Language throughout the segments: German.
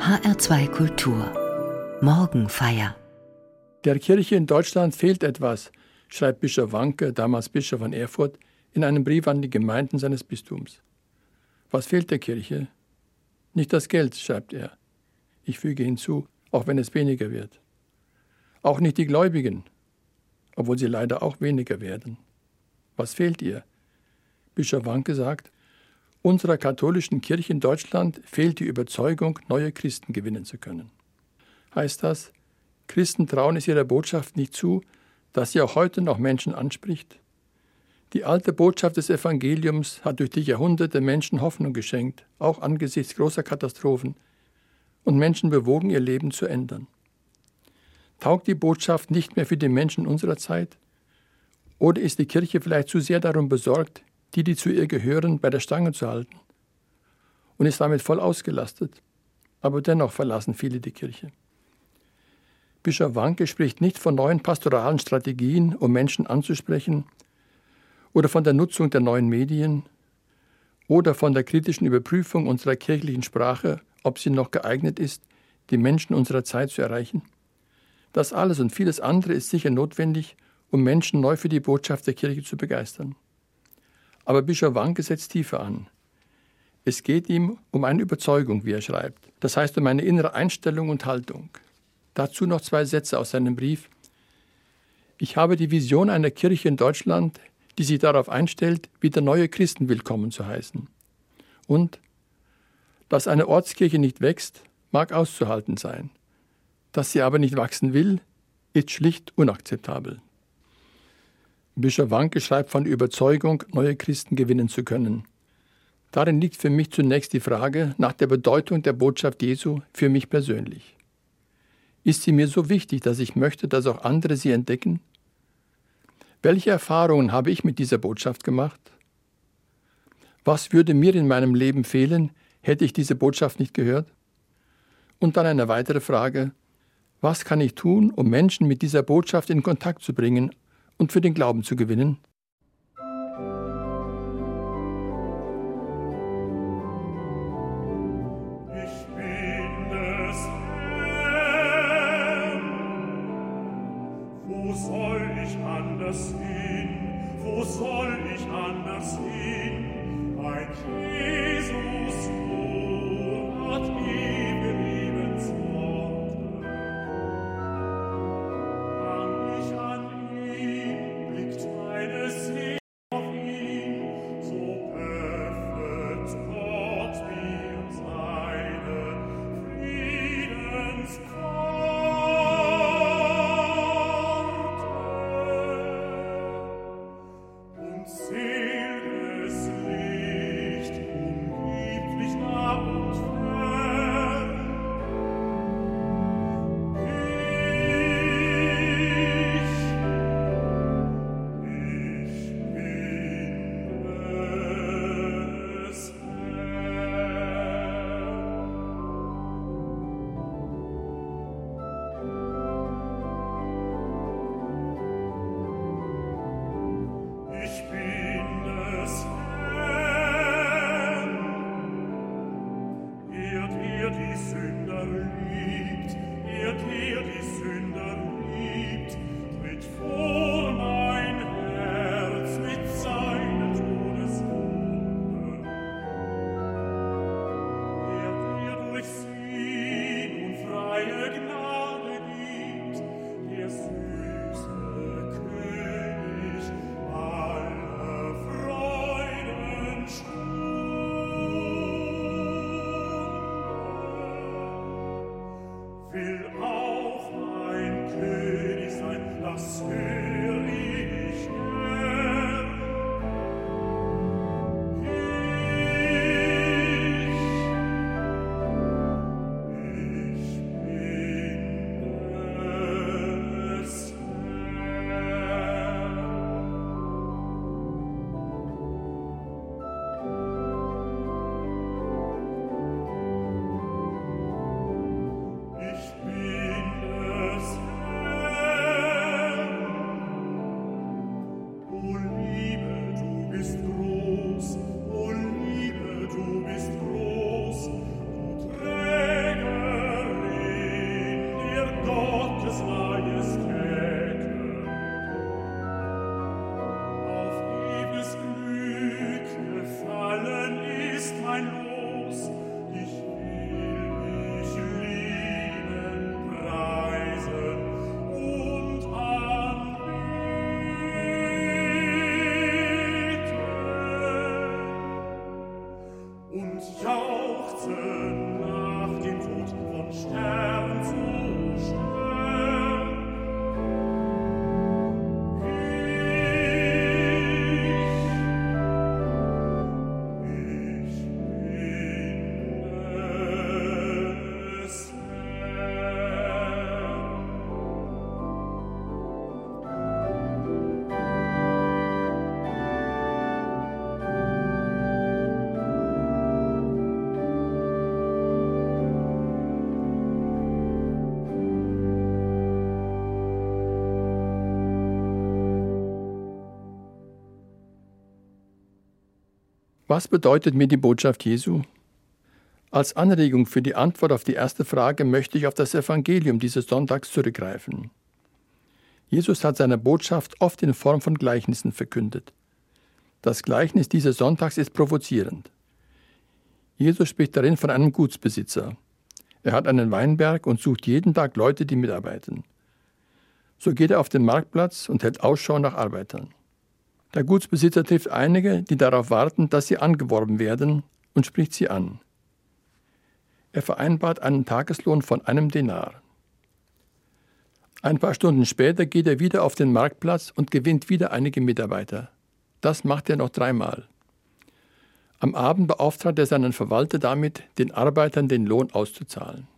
HR2 Kultur Morgenfeier Der Kirche in Deutschland fehlt etwas, schreibt Bischof Wanke, damals Bischof von Erfurt, in einem Brief an die Gemeinden seines Bistums. Was fehlt der Kirche? Nicht das Geld, schreibt er. Ich füge hinzu, auch wenn es weniger wird. Auch nicht die Gläubigen, obwohl sie leider auch weniger werden. Was fehlt ihr? Bischof Wanke sagt, unserer katholischen Kirche in Deutschland fehlt die Überzeugung, neue Christen gewinnen zu können. Heißt das, Christen trauen es ihrer Botschaft nicht zu, dass sie auch heute noch Menschen anspricht? Die alte Botschaft des Evangeliums hat durch die Jahrhunderte Menschen Hoffnung geschenkt, auch angesichts großer Katastrophen, und Menschen bewogen, ihr Leben zu ändern. Taugt die Botschaft nicht mehr für die Menschen unserer Zeit? Oder ist die Kirche vielleicht zu sehr darum besorgt, die, die zu ihr gehören, bei der Stange zu halten? Und ist damit voll ausgelastet? Aber dennoch verlassen viele die Kirche. Bischof Wanke spricht nicht von neuen pastoralen Strategien, um Menschen anzusprechen, oder von der Nutzung der neuen Medien, oder von der kritischen Überprüfung unserer kirchlichen Sprache, ob sie noch geeignet ist, die Menschen unserer Zeit zu erreichen. Das alles und vieles andere ist sicher notwendig, um Menschen neu für die Botschaft der Kirche zu begeistern. Aber Bischof Wanke setzt tiefer an. Es geht ihm um eine Überzeugung, wie er schreibt. Das heißt um eine innere Einstellung und Haltung. Dazu noch zwei Sätze aus seinem Brief. Ich habe die Vision einer Kirche in Deutschland, die sich darauf einstellt, wieder neue Christen willkommen zu heißen. Und dass eine Ortskirche nicht wächst, mag auszuhalten sein. Dass sie aber nicht wachsen will, ist schlicht unakzeptabel. Bischof Wanke schreibt von Überzeugung, neue Christen gewinnen zu können. Darin liegt für mich zunächst die Frage nach der Bedeutung der Botschaft Jesu für mich persönlich. Ist sie mir so wichtig, dass ich möchte, dass auch andere sie entdecken? Welche Erfahrungen habe ich mit dieser Botschaft gemacht? Was würde mir in meinem Leben fehlen, hätte ich diese Botschaft nicht gehört? Und dann eine weitere Frage. Was kann ich tun, um Menschen mit dieser Botschaft in Kontakt zu bringen und für den Glauben zu gewinnen? Wo soll ich anders hin? Wo soll Maria. Was bedeutet mir die Botschaft Jesu? Als Anregung für die Antwort auf die erste Frage möchte ich auf das Evangelium dieses Sonntags zurückgreifen. Jesus hat seine Botschaft oft in Form von Gleichnissen verkündet. Das Gleichnis dieses Sonntags ist provozierend. Jesus spricht darin von einem Gutsbesitzer. Er hat einen Weinberg und sucht jeden Tag Leute, die mitarbeiten. So geht er auf den Marktplatz und hält Ausschau nach Arbeitern. Der Gutsbesitzer trifft einige, die darauf warten, dass sie angeworben werden, und spricht sie an. Er vereinbart einen Tageslohn von einem Denar. Ein paar Stunden später geht er wieder auf den Marktplatz und gewinnt wieder einige Mitarbeiter. Das macht er noch dreimal. Am Abend beauftragt er seinen Verwalter damit, den Arbeitern den Lohn auszuzahlen.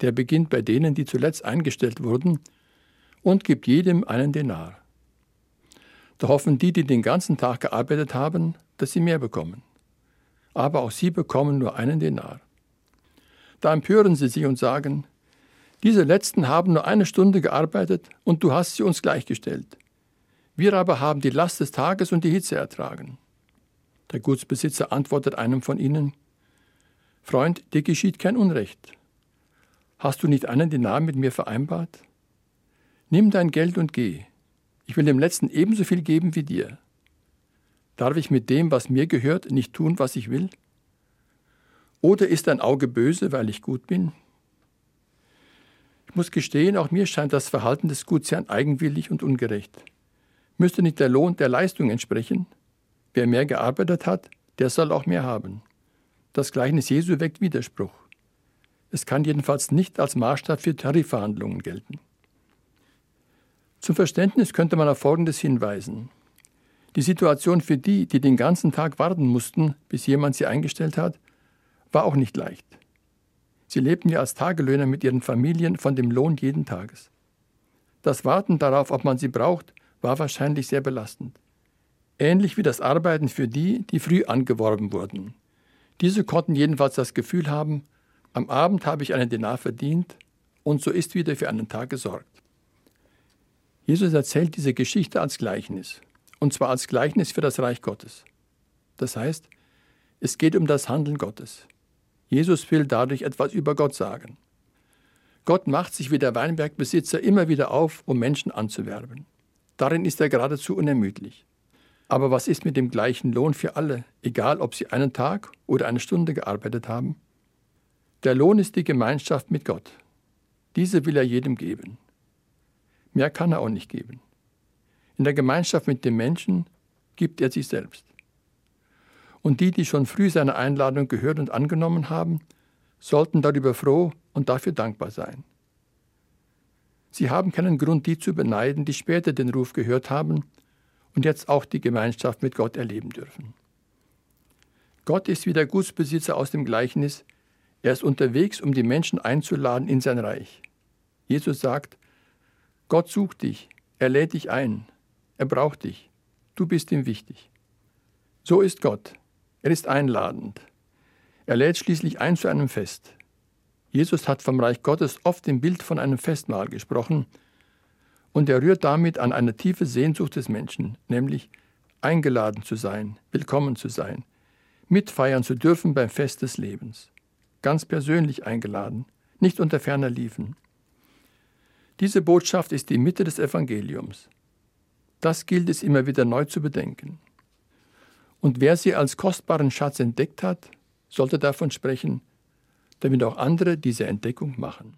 Der beginnt bei denen, die zuletzt eingestellt wurden, und gibt jedem einen Denar. Da hoffen die, die den ganzen Tag gearbeitet haben, dass sie mehr bekommen. Aber auch sie bekommen nur einen Denar. Da empören sie sich und sagen, diese letzten haben nur eine Stunde gearbeitet und du hast sie uns gleichgestellt. Wir aber haben die Last des Tages und die Hitze ertragen. Der Gutsbesitzer antwortet einem von ihnen, Freund, dir geschieht kein Unrecht. Hast du nicht einen Denar mit mir vereinbart? Nimm dein Geld und geh. Ich will dem Letzten ebenso viel geben wie dir. Darf ich mit dem, was mir gehört, nicht tun, was ich will? Oder ist dein Auge böse, weil ich gut bin? Ich muss gestehen, auch mir scheint das Verhalten des Gutsherrn eigenwillig und ungerecht. Müsste nicht der Lohn der Leistung entsprechen? Wer mehr gearbeitet hat, der soll auch mehr haben. Das Gleichnis Jesu weckt Widerspruch. Es kann jedenfalls nicht als Maßstab für Tarifverhandlungen gelten. Zum Verständnis könnte man auf Folgendes hinweisen. Die Situation für die, die den ganzen Tag warten mussten, bis jemand sie eingestellt hat, war auch nicht leicht. Sie lebten ja als Tagelöhner mit ihren Familien von dem Lohn jeden Tages. Das Warten darauf, ob man sie braucht, war wahrscheinlich sehr belastend. Ähnlich wie das Arbeiten für die, die früh angeworben wurden. Diese konnten jedenfalls das Gefühl haben, am Abend habe ich einen Denar verdient und so ist wieder für einen Tag gesorgt. Jesus erzählt diese Geschichte als Gleichnis, und zwar als Gleichnis für das Reich Gottes. Das heißt, es geht um das Handeln Gottes. Jesus will dadurch etwas über Gott sagen. Gott macht sich wie der Weinbergbesitzer immer wieder auf, um Menschen anzuwerben. Darin ist er geradezu unermüdlich. Aber was ist mit dem gleichen Lohn für alle, egal ob sie einen Tag oder eine Stunde gearbeitet haben? Der Lohn ist die Gemeinschaft mit Gott. Diese will er jedem geben. Mehr kann er auch nicht geben. In der Gemeinschaft mit dem Menschen gibt er sich selbst. Und die, die schon früh seine Einladung gehört und angenommen haben, sollten darüber froh und dafür dankbar sein. Sie haben keinen Grund, die zu beneiden, die später den Ruf gehört haben und jetzt auch die Gemeinschaft mit Gott erleben dürfen. Gott ist wie der Gutsbesitzer aus dem Gleichnis, er ist unterwegs, um die Menschen einzuladen in sein Reich. Jesus sagt, Gott sucht dich, er lädt dich ein, er braucht dich, du bist ihm wichtig. So ist Gott, er ist einladend. Er lädt schließlich ein zu einem Fest. Jesus hat vom Reich Gottes oft im Bild von einem Festmahl gesprochen, und er rührt damit an eine tiefe Sehnsucht des Menschen, nämlich eingeladen zu sein, willkommen zu sein, mitfeiern zu dürfen beim Fest des Lebens, ganz persönlich eingeladen, nicht unter ferner Liefen. Diese Botschaft ist die Mitte des Evangeliums. Das gilt es immer wieder neu zu bedenken. Und wer sie als kostbaren Schatz entdeckt hat, sollte davon sprechen, damit auch andere diese Entdeckung machen.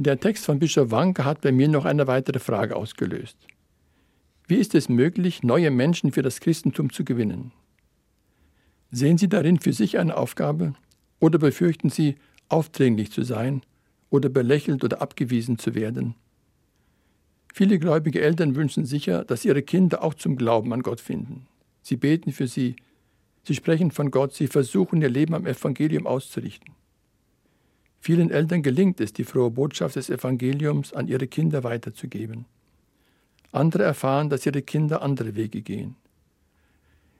Der Text von Bischof Wanke hat bei mir noch eine weitere Frage ausgelöst. Wie ist es möglich, neue Menschen für das Christentum zu gewinnen? Sehen Sie darin für sich eine Aufgabe oder befürchten Sie, aufdringlich zu sein oder belächelt oder abgewiesen zu werden? Viele gläubige Eltern wünschen sicher, dass ihre Kinder auch zum Glauben an Gott finden. Sie beten für sie, sie sprechen von Gott, sie versuchen ihr Leben am Evangelium auszurichten. Vielen Eltern gelingt es, die frohe Botschaft des Evangeliums an ihre Kinder weiterzugeben. Andere erfahren, dass ihre Kinder andere Wege gehen.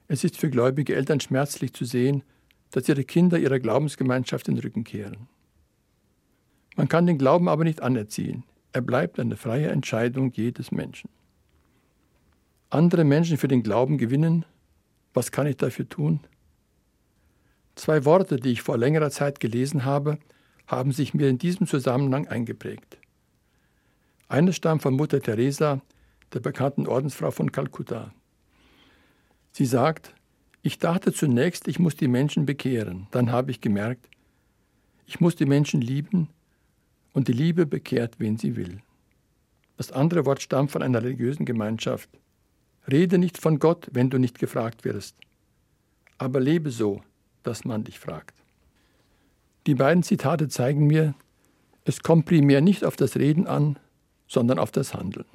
Es ist für gläubige Eltern schmerzlich zu sehen, dass ihre Kinder ihrer Glaubensgemeinschaft den Rücken kehren. Man kann den Glauben aber nicht anerziehen. Er bleibt eine freie Entscheidung jedes Menschen. Andere Menschen für den Glauben gewinnen, was kann ich dafür tun? Zwei Worte, die ich vor längerer Zeit gelesen habe, haben sich mir in diesem Zusammenhang eingeprägt. Eines stammt von Mutter Teresa, der bekannten Ordensfrau von Kalkutta. Sie sagt, ich dachte zunächst, ich muss die Menschen bekehren. Dann habe ich gemerkt, ich muss die Menschen lieben und die Liebe bekehrt, wen sie will. Das andere Wort stammt von einer religiösen Gemeinschaft. Rede nicht von Gott, wenn du nicht gefragt wirst, aber lebe so, dass man dich fragt. Die beiden Zitate zeigen mir, es kommt primär nicht auf das Reden an, sondern auf das Handeln.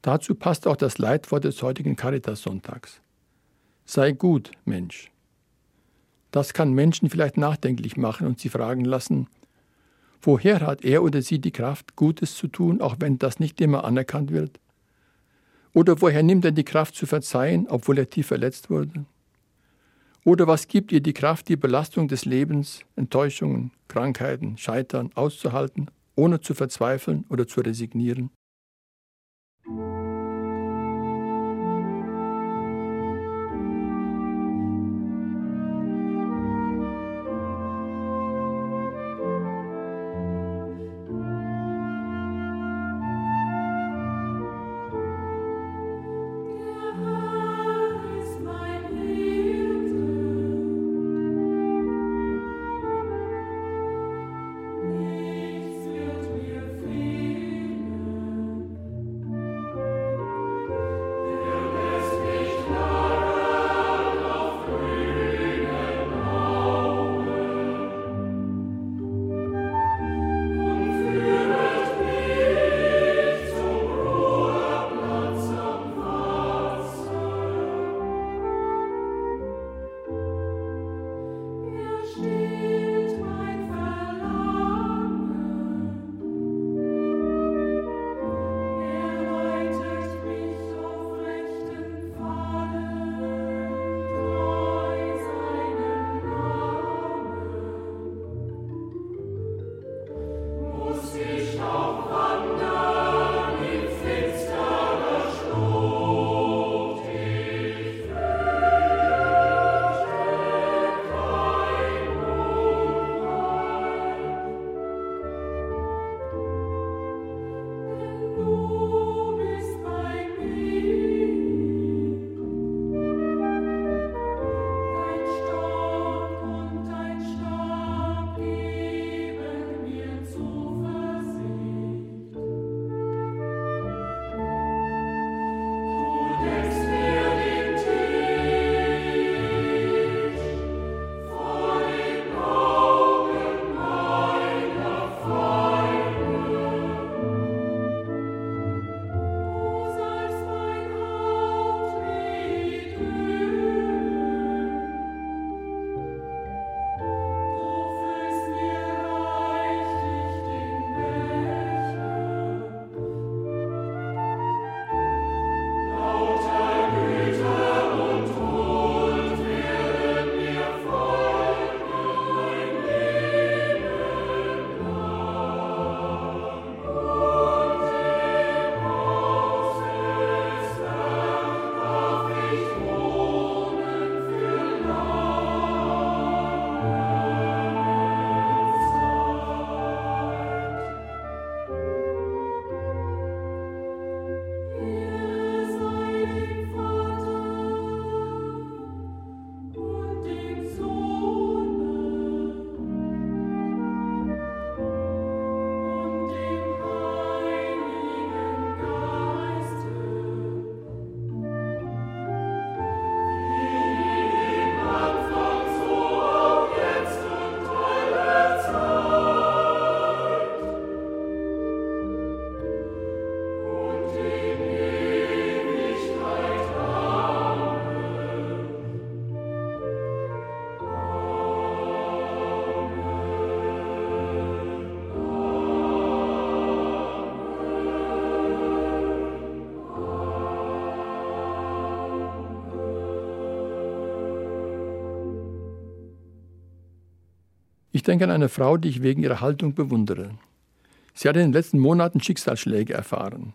Dazu passt auch das Leitwort des heutigen Caritas-Sonntags. Sei gut, Mensch. Das kann Menschen vielleicht nachdenklich machen und sie fragen lassen, woher hat er oder sie die Kraft, Gutes zu tun, auch wenn das nicht immer anerkannt wird? Oder woher nimmt er die Kraft zu verzeihen, obwohl er tief verletzt wurde? Oder was gibt ihr die Kraft, die Belastung des Lebens, Enttäuschungen, Krankheiten, Scheitern auszuhalten, ohne zu verzweifeln oder zu resignieren? Denke an eine Frau, die ich wegen ihrer Haltung bewundere. Sie hat in den letzten Monaten Schicksalsschläge erfahren.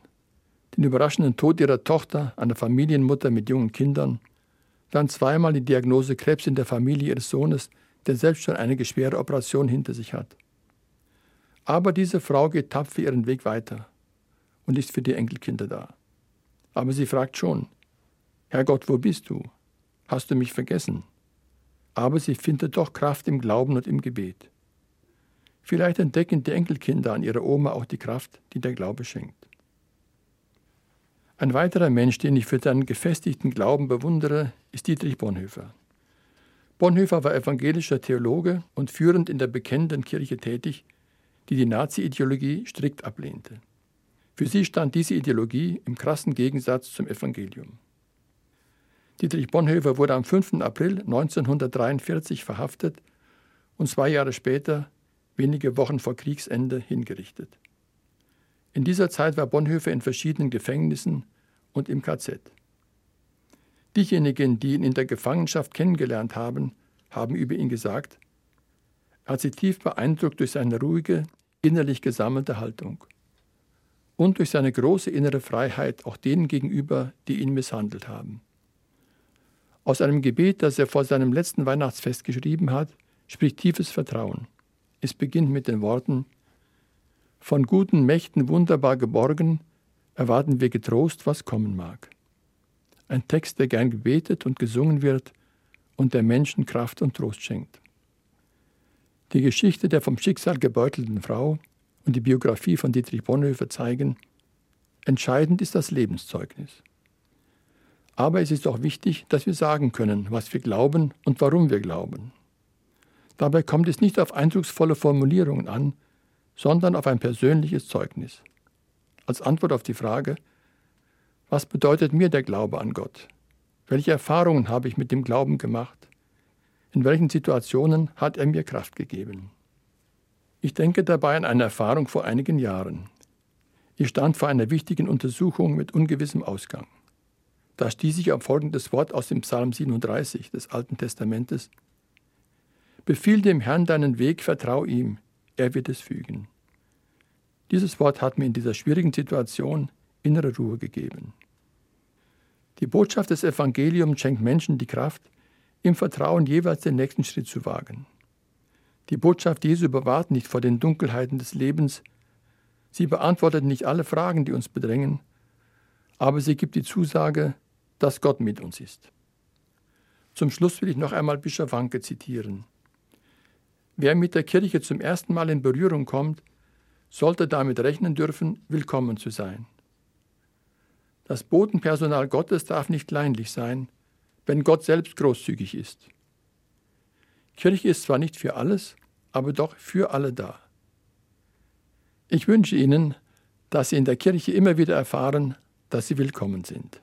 Den überraschenden Tod ihrer Tochter, einer Familienmutter mit jungen Kindern, dann zweimal die Diagnose Krebs in der Familie ihres Sohnes, der selbst schon einige schwere Operationen hinter sich hat. Aber diese Frau geht tapfer ihren Weg weiter und ist für die Enkelkinder da. Aber sie fragt schon, Herrgott, wo bist du? Hast du mich vergessen? Aber sie findet doch Kraft im Glauben und im Gebet. Vielleicht entdecken die Enkelkinder an ihrer Oma auch die Kraft, die der Glaube schenkt. Ein weiterer Mensch, den ich für seinen gefestigten Glauben bewundere, ist Dietrich Bonhoeffer. Bonhoeffer war evangelischer Theologe und führend in der bekennenden Kirche tätig, die die Nazi-Ideologie strikt ablehnte. Für sie stand diese Ideologie im krassen Gegensatz zum Evangelium. Dietrich Bonhoeffer wurde am 5. April 1943 verhaftet und zwei Jahre später, wenige Wochen vor Kriegsende, hingerichtet. In dieser Zeit war Bonhoeffer in verschiedenen Gefängnissen und im KZ. Diejenigen, die ihn in der Gefangenschaft kennengelernt haben, haben über ihn gesagt, er hat sie tief beeindruckt durch seine ruhige, innerlich gesammelte Haltung und durch seine große innere Freiheit auch denen gegenüber, die ihn misshandelt haben. Aus einem Gebet, das er vor seinem letzten Weihnachtsfest geschrieben hat, spricht tiefes Vertrauen. Es beginnt mit den Worten Von guten Mächten wunderbar geborgen, erwarten wir getrost, was kommen mag. Ein Text, der gern gebetet und gesungen wird und der Menschen Kraft und Trost schenkt. Die Geschichte der vom Schicksal gebeutelten Frau und die Biografie von Dietrich Bonhoeffer zeigen, entscheidend ist das Lebenszeugnis. Aber es ist auch wichtig, dass wir sagen können, was wir glauben und warum wir glauben. Dabei kommt es nicht auf eindrucksvolle Formulierungen an, sondern auf ein persönliches Zeugnis. Als Antwort auf die Frage, was bedeutet mir der Glaube an Gott? Welche Erfahrungen habe ich mit dem Glauben gemacht? In welchen Situationen hat er mir Kraft gegeben? Ich denke dabei an eine Erfahrung vor einigen Jahren. Ich stand vor einer wichtigen Untersuchung mit ungewissem Ausgang. Da stieß ich auf folgendes Wort aus dem Psalm 37 des Alten Testamentes. Befiehl dem Herrn deinen Weg, vertrau ihm, er wird es fügen. Dieses Wort hat mir in dieser schwierigen Situation innere Ruhe gegeben. Die Botschaft des Evangeliums schenkt Menschen die Kraft, im Vertrauen jeweils den nächsten Schritt zu wagen. Die Botschaft Jesu bewahrt nicht vor den Dunkelheiten des Lebens, sie beantwortet nicht alle Fragen, die uns bedrängen, aber sie gibt die Zusage, dass Gott mit uns ist. Zum Schluss will ich noch einmal Bischof Wanke zitieren. Wer mit der Kirche zum ersten Mal in Berührung kommt, sollte damit rechnen dürfen, willkommen zu sein. Das Bodenpersonal Gottes darf nicht kleinlich sein, wenn Gott selbst großzügig ist. Kirche ist zwar nicht für alles, aber doch für alle da. Ich wünsche Ihnen, dass Sie in der Kirche immer wieder erfahren, dass Sie willkommen sind.